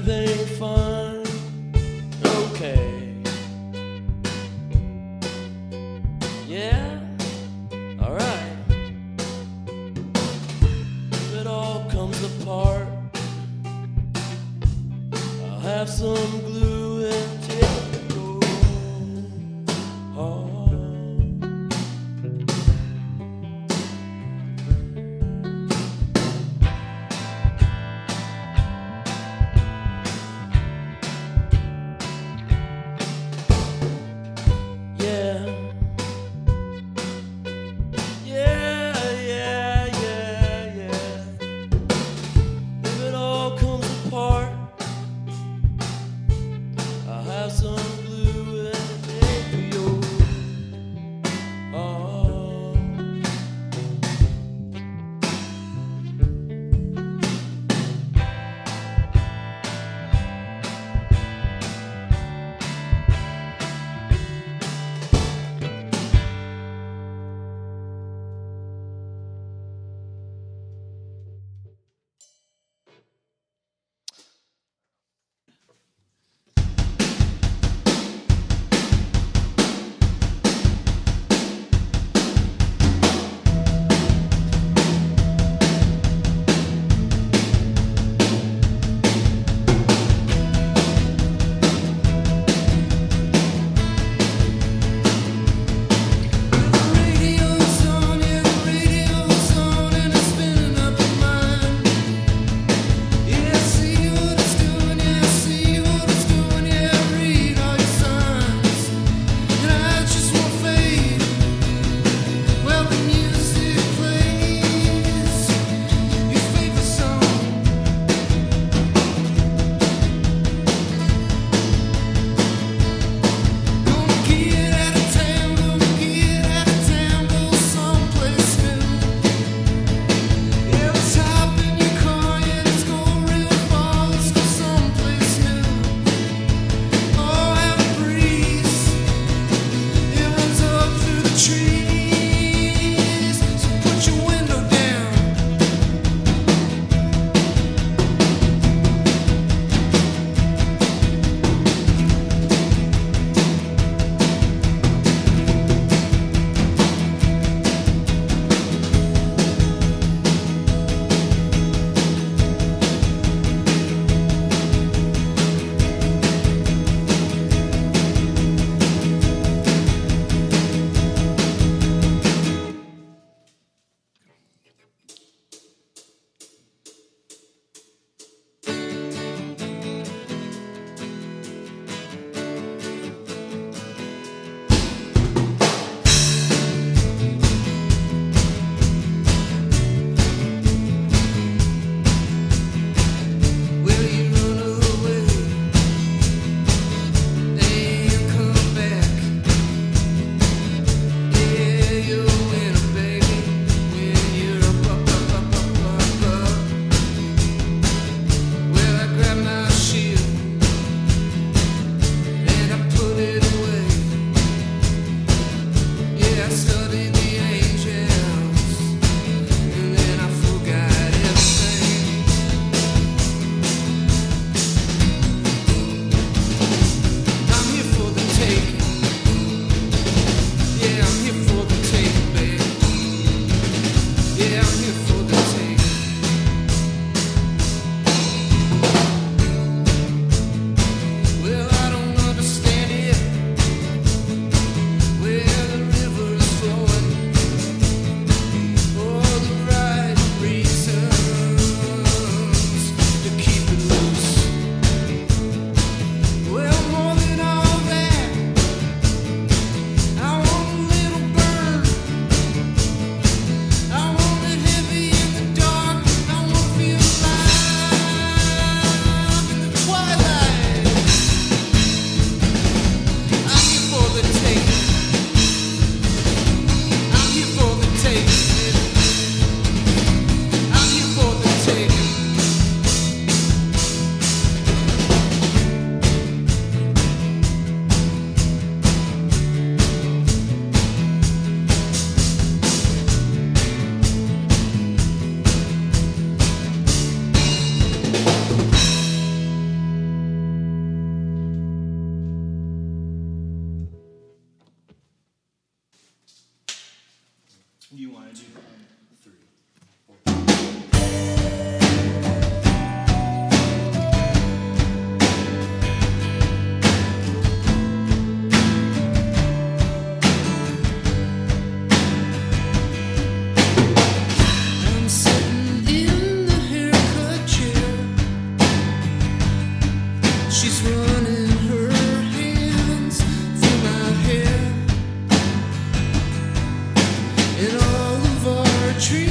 everything fine? Okay. Yeah? Alright. If it all comes apart, I'll have some glue and tape in all of our dreams.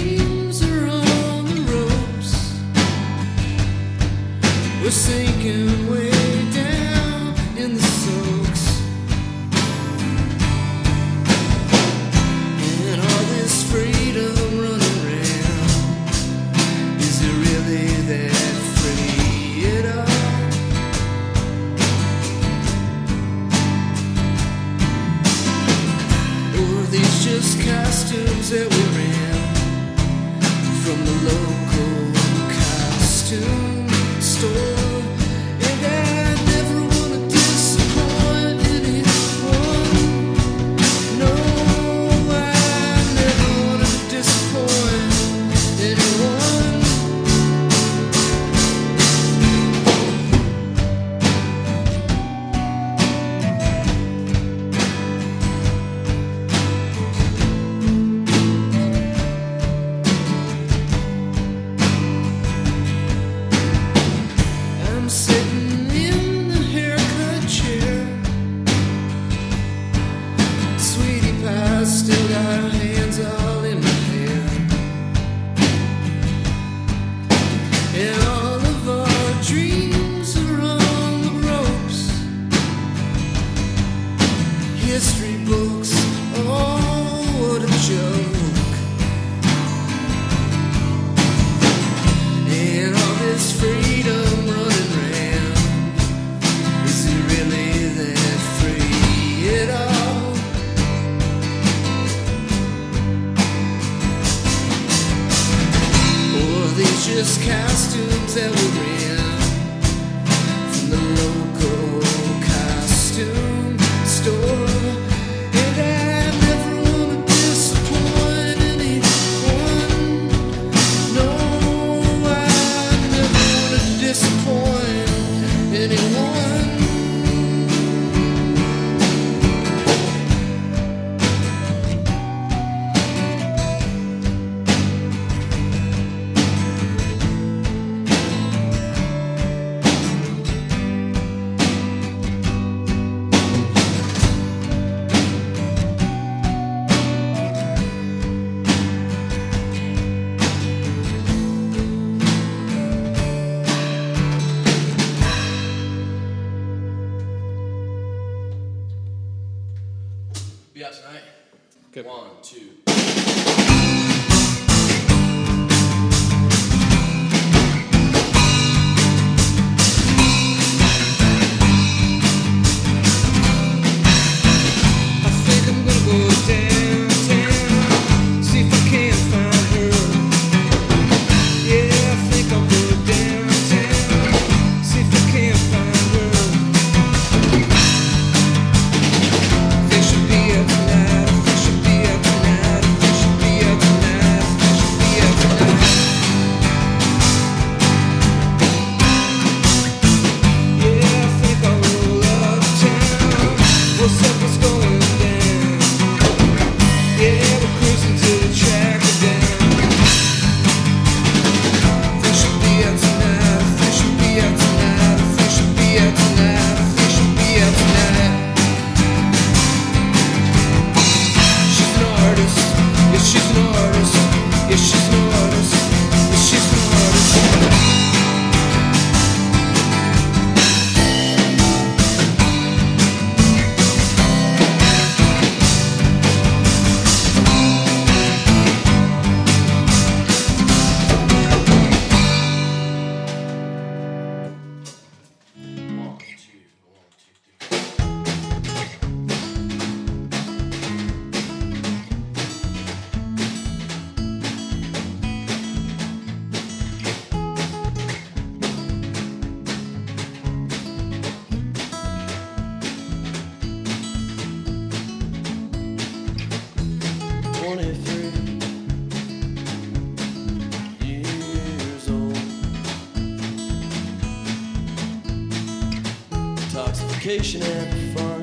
detoxification and fun.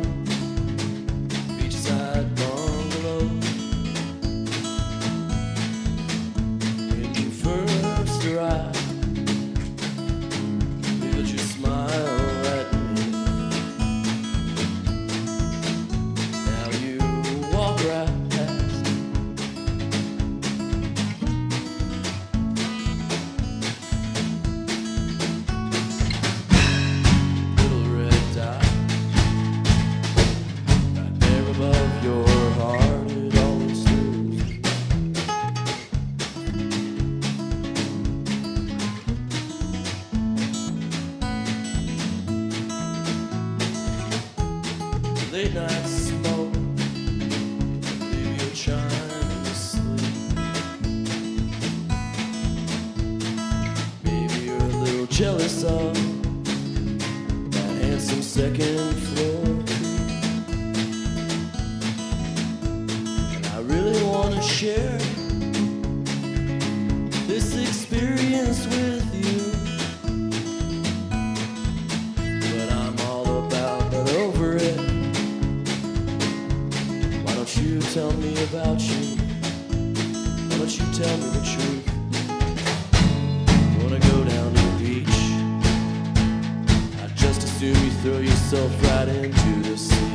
late night smoke. Maybe you're a little jealous of my handsome second. right into the sea.